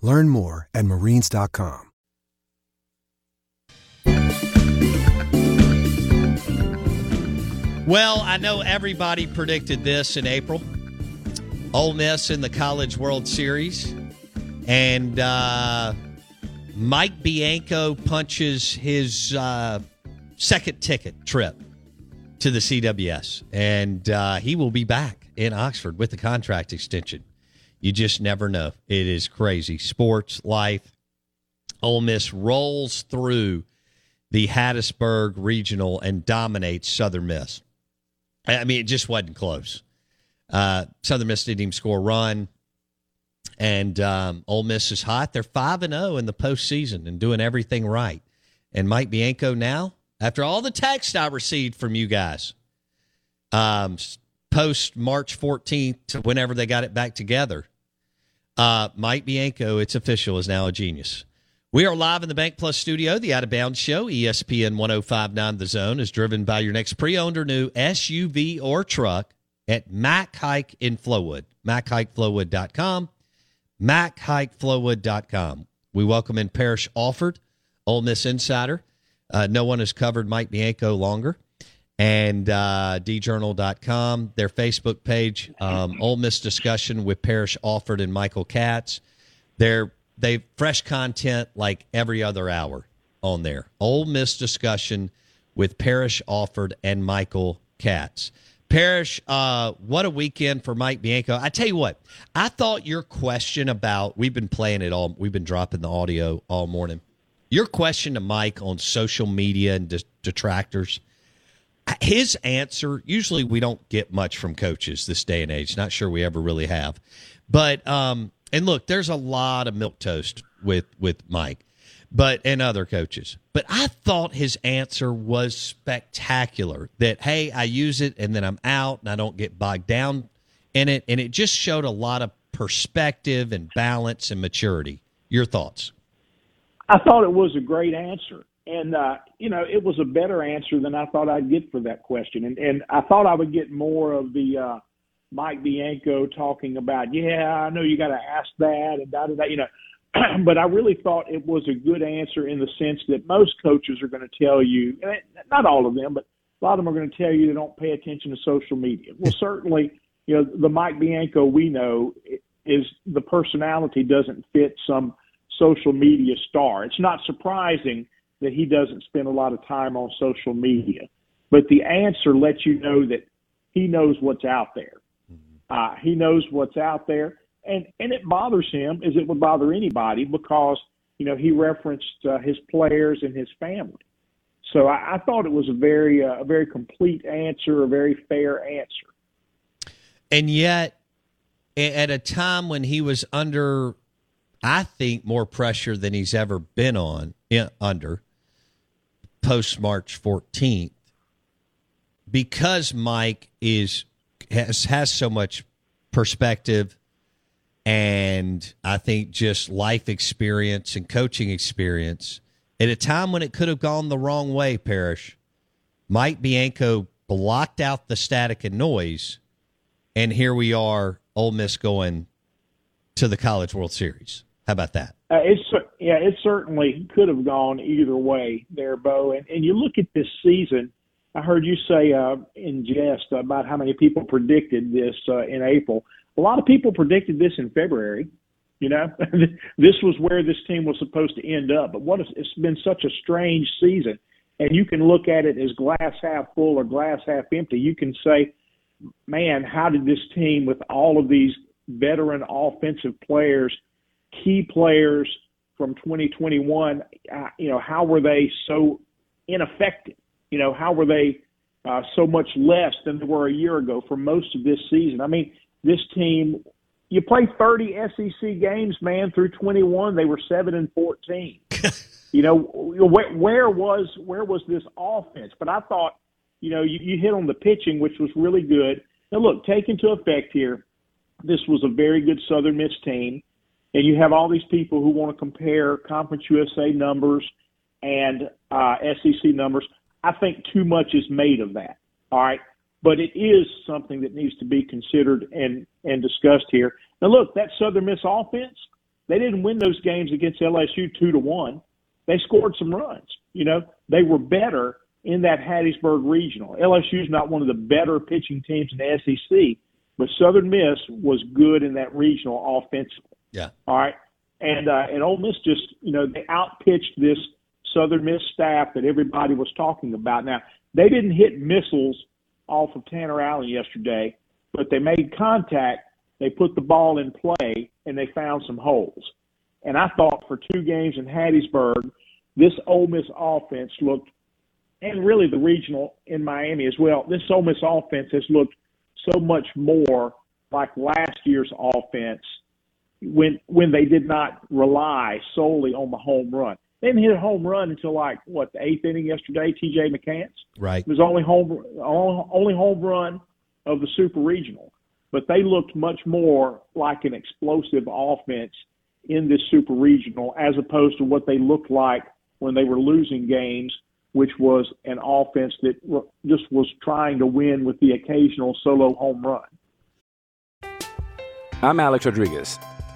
Learn more at marines.com. Well, I know everybody predicted this in April. Ole Miss in the College World Series. And uh, Mike Bianco punches his uh, second ticket trip to the CWS. And uh, he will be back in Oxford with the contract extension. You just never know. It is crazy. Sports, life. Ole Miss rolls through the Hattiesburg Regional and dominates Southern Miss. I mean, it just wasn't close. Uh, Southern Miss didn't even score a run, and um, Ole Miss is hot. They're five and zero in the postseason and doing everything right. And Mike Bianco now, after all the text I received from you guys, um, post March fourteenth to whenever they got it back together, uh, Mike Bianco, it's official, is now a genius. We are live in the Bank Plus studio. The Out of Bounds Show, ESPN 1059 The Zone, is driven by your next pre owned or new SUV or truck at Mac Haik in Flowood. MacHikeFlowwood.com. MacHikeFlowwood.com. We welcome in Parrish Alford, Ole Miss Insider. Uh, no one has covered Mike Bianco longer. And uh, djournal.com, their Facebook page, um, Ole Miss discussion with Parrish Alford and Michael Katz. They're they fresh content like every other hour on there. Ole Miss discussion with Parrish Alford and Michael Katz. Parrish, uh, what a weekend for Mike Bianco. I tell you what, I thought your question about we've been playing it all, we've been dropping the audio all morning. Your question to Mike on social media and detractors, his answer usually we don't get much from coaches this day and age. Not sure we ever really have, but um, and look, there's a lot of milk toast with with Mike, but and other coaches. But I thought his answer was spectacular. That hey, I use it and then I'm out and I don't get bogged down in it, and it just showed a lot of perspective and balance and maturity. Your thoughts? I thought it was a great answer. And, uh, you know, it was a better answer than I thought I'd get for that question. And, and I thought I would get more of the uh, Mike Bianco talking about, yeah, I know you got to ask that and da da da, you know. but I really thought it was a good answer in the sense that most coaches are going to tell you, not all of them, but a lot of them are going to tell you they don't pay attention to social media. Well, certainly, you know, the Mike Bianco we know is the personality doesn't fit some social media star. It's not surprising that he doesn't spend a lot of time on social media, but the answer lets you know that he knows what's out there. Uh, he knows what's out there, and and it bothers him as it would bother anybody because you know he referenced uh, his players and his family. So I, I thought it was a very uh, a very complete answer, a very fair answer. And yet, at a time when he was under, I think, more pressure than he's ever been on under post March 14th, because Mike is has has so much perspective and I think just life experience and coaching experience at a time when it could have gone the wrong way, Parrish. Mike Bianco blocked out the static and noise, and here we are, Ole Miss going to the College World Series. How about that? Uh, it's yeah, it certainly could have gone either way there, Bo. And, and you look at this season. I heard you say uh, in jest about how many people predicted this uh, in April. A lot of people predicted this in February. You know, this was where this team was supposed to end up. But what is, it's been such a strange season, and you can look at it as glass half full or glass half empty. You can say, man, how did this team with all of these veteran offensive players, key players from 2021, uh, you know, how were they so ineffective? You know, how were they uh, so much less than they were a year ago for most of this season? I mean, this team, you play 30 SEC games, man, through 21. They were seven and 14. you know, where, where was where was this offense? But I thought, you know, you, you hit on the pitching, which was really good. Now, look, take into effect here, this was a very good Southern Miss team, and you have all these people who want to compare Conference USA numbers and uh, SEC numbers. I think too much is made of that. All right but it is something that needs to be considered and and discussed here. Now, look, that Southern Miss offense, they didn't win those games against LSU two to one. They scored some runs. You know, they were better in that Hattiesburg regional. LSU is not one of the better pitching teams in the SEC, but Southern Miss was good in that regional offensively. Yeah. All right. And uh, and Ole Miss just you know they outpitched this Southern Miss staff that everybody was talking about. Now they didn't hit missiles off of Tanner Allen yesterday, but they made contact, they put the ball in play, and they found some holes. And I thought for two games in Hattiesburg, this Ole Miss offense looked, and really the regional in Miami as well. This Ole Miss offense has looked so much more like last year's offense when when they did not rely solely on the home run. They didn't hit a home run until like what the eighth inning yesterday. T.J. McCants. Right. It was only home only home run of the Super Regional, but they looked much more like an explosive offense in this Super Regional as opposed to what they looked like when they were losing games, which was an offense that just was trying to win with the occasional solo home run. I'm Alex Rodriguez.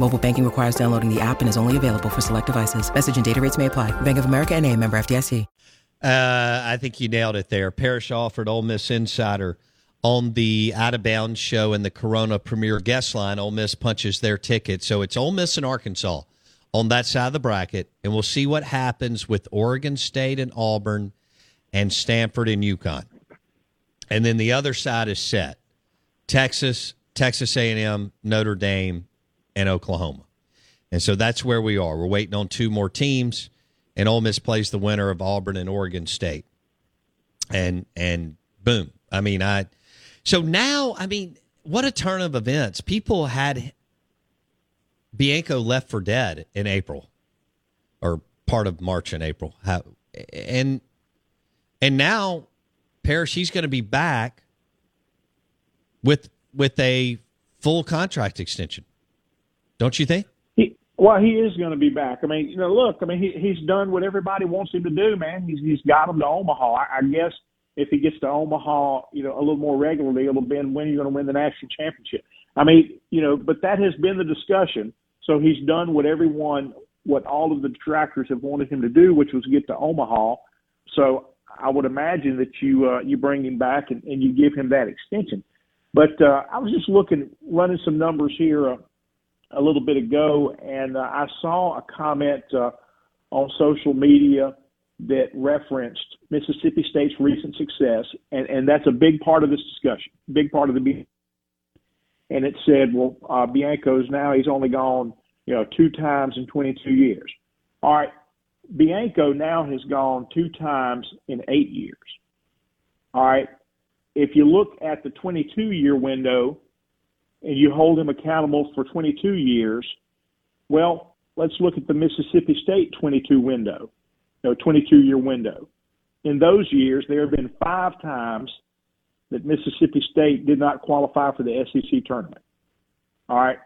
Mobile banking requires downloading the app and is only available for select devices. Message and data rates may apply. Bank of America and a member FDIC. Uh, I think you nailed it there. Parrish Alford Ole Miss Insider on the Out of Bounds show and the Corona Premier guest line. Ole Miss punches their ticket. So it's Ole Miss and Arkansas on that side of the bracket. And we'll see what happens with Oregon State and Auburn and Stanford and UConn. And then the other side is set. Texas, Texas A&M, Notre Dame, and Oklahoma. And so that's where we are. We're waiting on two more teams, and Ole Miss plays the winner of Auburn and Oregon State. And and boom. I mean, I so now, I mean, what a turn of events. People had Bianco left for dead in April, or part of March and April. And and now, Parrish, he's going to be back with with a full contract extension. Don't you think? He, well, he is going to be back. I mean, you know, look, I mean, he, he's done what everybody wants him to do, man. He's he's got him to Omaha. I, I guess if he gets to Omaha, you know, a little more regularly, it'll be when you're going to win the national championship. I mean, you know, but that has been the discussion. So he's done what everyone, what all of the detractors have wanted him to do, which was get to Omaha. So I would imagine that you uh, you bring him back and, and you give him that extension. But uh, I was just looking, running some numbers here uh, a little bit ago, and uh, I saw a comment uh, on social media that referenced Mississippi State's recent success, and, and that's a big part of this discussion, big part of the. And it said, well, uh, Bianco's now he's only gone, you know, two times in 22 years. All right, Bianco now has gone two times in eight years. All right, if you look at the 22 year window and you hold him accountable for 22 years, well, let's look at the Mississippi State 22 window, know, 22 year window. In those years, there have been five times that Mississippi State did not qualify for the SEC tournament. All right.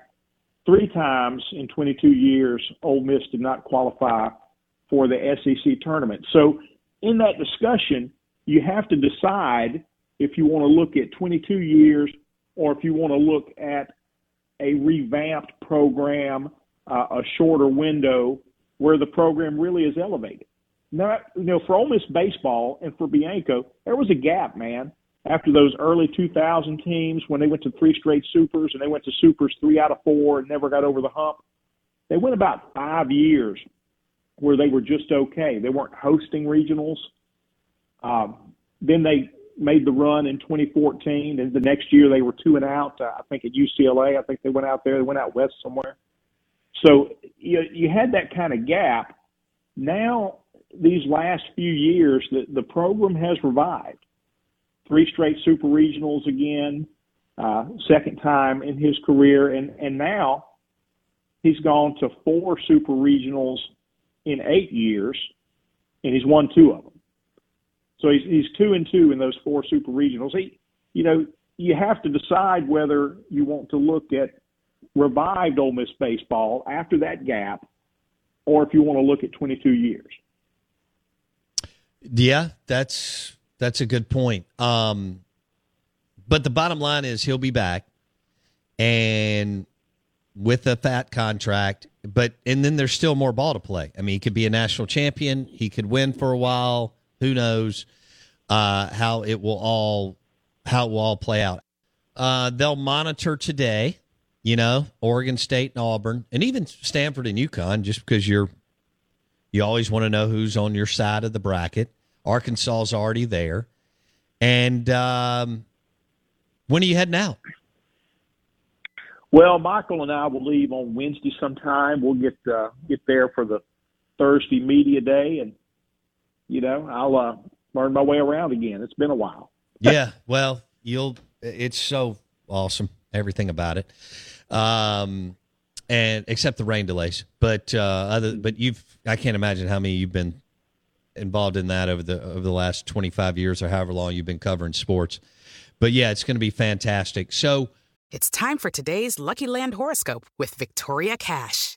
Three times in 22 years, Ole Miss did not qualify for the SEC tournament. So, in that discussion, you have to decide if you want to look at 22 years or if you want to look at a revamped program, uh, a shorter window where the program really is elevated. Now, you know, for Ole Miss baseball and for Bianco, there was a gap, man. After those early 2000 teams, when they went to three straight supers and they went to supers three out of four and never got over the hump, they went about five years where they were just okay. They weren't hosting regionals. Um, then they made the run in 2014, and the next year they were two and out. Uh, I think at UCLA. I think they went out there. They went out west somewhere. So you you had that kind of gap. Now these last few years, the the program has revived. Three straight super regionals again, uh, second time in his career, and and now he's gone to four super regionals in eight years, and he's won two of them. So he's, he's two and two in those four super regionals. He, you know, you have to decide whether you want to look at revived Ole Miss baseball after that gap, or if you want to look at 22 years. Yeah, that's that's a good point. Um, but the bottom line is he'll be back, and with a fat contract. But and then there's still more ball to play. I mean, he could be a national champion. He could win for a while. Who knows uh, how it will all how it will all play out? Uh, they'll monitor today. You know, Oregon State and Auburn, and even Stanford and UConn, just because you're you always want to know who's on your side of the bracket. Arkansas is already there, and um, when are you heading out? Well, Michael and I will leave on Wednesday sometime. We'll get uh, get there for the Thursday media day, and you know, I'll uh, learn my way around again. It's been a while. yeah, well, you'll. It's so awesome, everything about it, um, and except the rain delays. But uh, other, but you've. I can't imagine how many you've been involved in that over the over the last twenty five years or however long you've been covering sports. But yeah, it's going to be fantastic. So it's time for today's Lucky Land horoscope with Victoria Cash.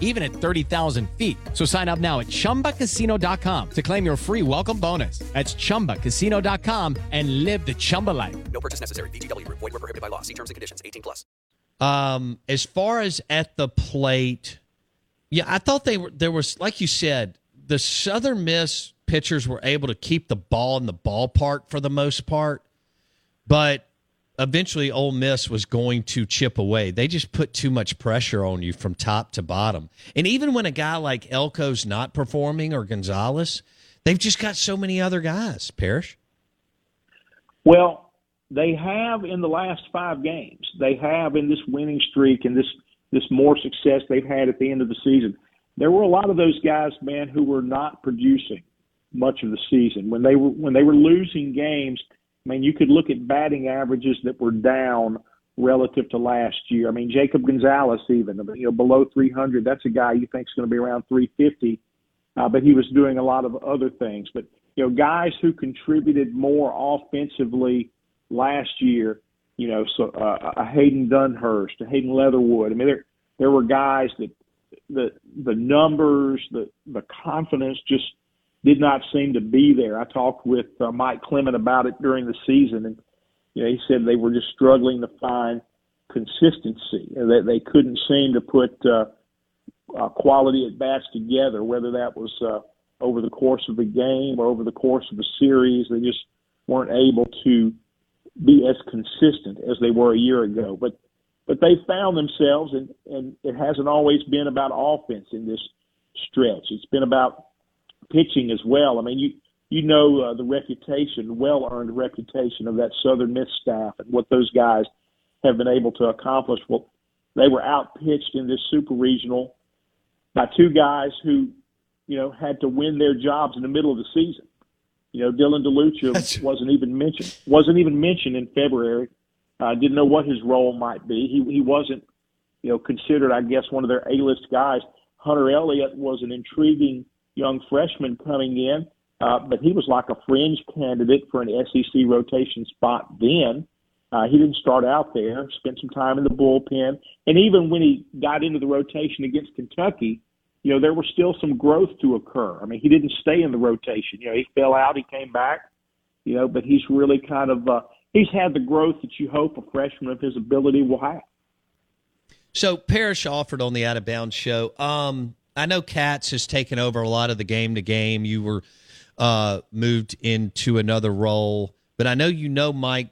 even at 30,000 feet. So sign up now at ChumbaCasino.com to claim your free welcome bonus. That's ChumbaCasino.com and live the Chumba life. No purchase necessary. VGW. Void were prohibited by law. See terms and conditions. 18 plus. Um, as far as at the plate, yeah, I thought they were, there was, like you said, the Southern Miss pitchers were able to keep the ball in the ballpark for the most part, but eventually Ole Miss was going to chip away. They just put too much pressure on you from top to bottom. And even when a guy like Elko's not performing or Gonzalez, they've just got so many other guys, Parrish. Well, they have in the last five games. They have in this winning streak and this this more success they've had at the end of the season. There were a lot of those guys, man, who were not producing much of the season. When they were when they were losing games, I mean, you could look at batting averages that were down relative to last year. I mean, Jacob Gonzalez, even you know below 300, that's a guy you think is going to be around 350, uh, but he was doing a lot of other things. But you know, guys who contributed more offensively last year, you know, so uh, a Hayden Dunhurst, a Hayden Leatherwood. I mean, there there were guys that the the numbers, the the confidence just did not seem to be there. I talked with uh, Mike Clement about it during the season, and you know, he said they were just struggling to find consistency, that they couldn't seem to put uh, uh, quality at bats together, whether that was uh, over the course of the game or over the course of the series. They just weren't able to be as consistent as they were a year ago. But but they found themselves, and and it hasn't always been about offense in this stretch. It's been about pitching as well. I mean, you you know uh, the reputation, well earned reputation of that Southern Miss staff and what those guys have been able to accomplish. Well, they were outpitched in this super regional by two guys who, you know, had to win their jobs in the middle of the season. You know, Dylan DeLucia wasn't even mentioned. Wasn't even mentioned in February. I uh, didn't know what his role might be. He he wasn't, you know, considered, I guess, one of their A-list guys. Hunter Elliott was an intriguing young freshman coming in, uh, but he was like a fringe candidate for an SEC rotation spot then. Uh, he didn't start out there, spent some time in the bullpen. And even when he got into the rotation against Kentucky, you know, there was still some growth to occur. I mean, he didn't stay in the rotation. You know, he fell out, he came back, you know, but he's really kind of, uh, he's had the growth that you hope a freshman of his ability will have. So Parrish Alford on the Out of Bounds show. Um, I know Katz has taken over a lot of the game to game. You were uh, moved into another role, but I know you know Mike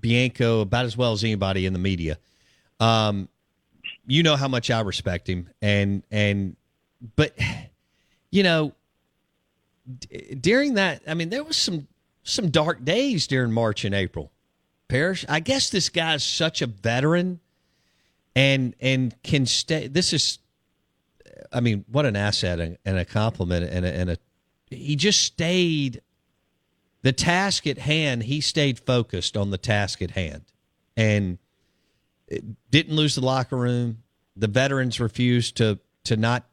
Bianco about as well as anybody in the media. Um, you know how much I respect him, and and but you know d- during that, I mean, there was some some dark days during March and April. Parrish, I guess this guy's such a veteran, and and can stay. This is I mean, what an asset and, a compliment and a, and a he just stayed the task at hand. He stayed focused on the task at hand and didn't lose the locker room. The veterans refused to to not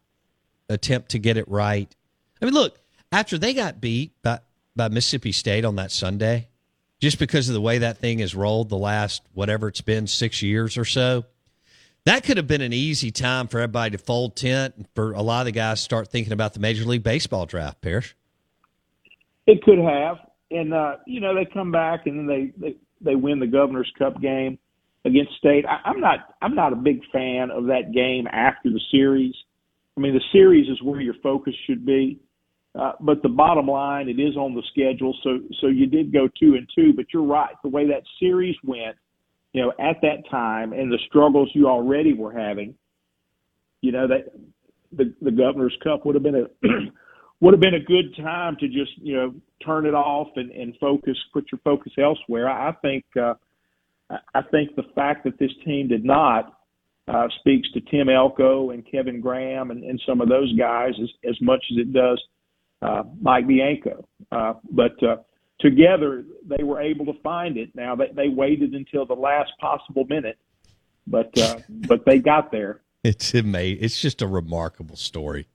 attempt to get it right. I mean, look, after they got beat by by Mississippi State on that Sunday, just because of the way that thing has rolled the last whatever it's been six years or so, that could have been an easy time for everybody to fold tent and for a lot of the guys start thinking about the Major League Baseball draft, Parrish. It could have. And, uh, you know, they come back and then they, they, they win the Governor's Cup game against State. I, I'm not I'm not a big fan of that game after the series. I mean, the series is where your focus should be. Uh, but the bottom line, it is on the schedule. So so you did go two and two, but you're right. The way that series went – you know, at that time and the struggles you already were having, you know, that the the governor's cup would have been a would have been a good time to just, you know, turn it off and, and focus put your focus elsewhere. I, think uh I think the fact that this team did not uh, speaks to Tim Elko and Kevin Graham and, and some of those guys as, as much as it does uh, Mike Bianco. Uh, but uh, together they were able to find it. Now they, they waited until the last possible minute, but uh, but they got there. It's amazing. It's just a remarkable story.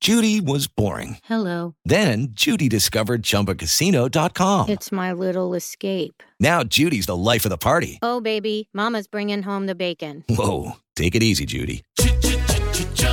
Judy was boring. Hello. Then Judy discovered ChumbaCasino.com. It's my little escape. Now Judy's the life of the party. Oh baby, Mama's bringing home the bacon. Whoa, take it easy, Judy.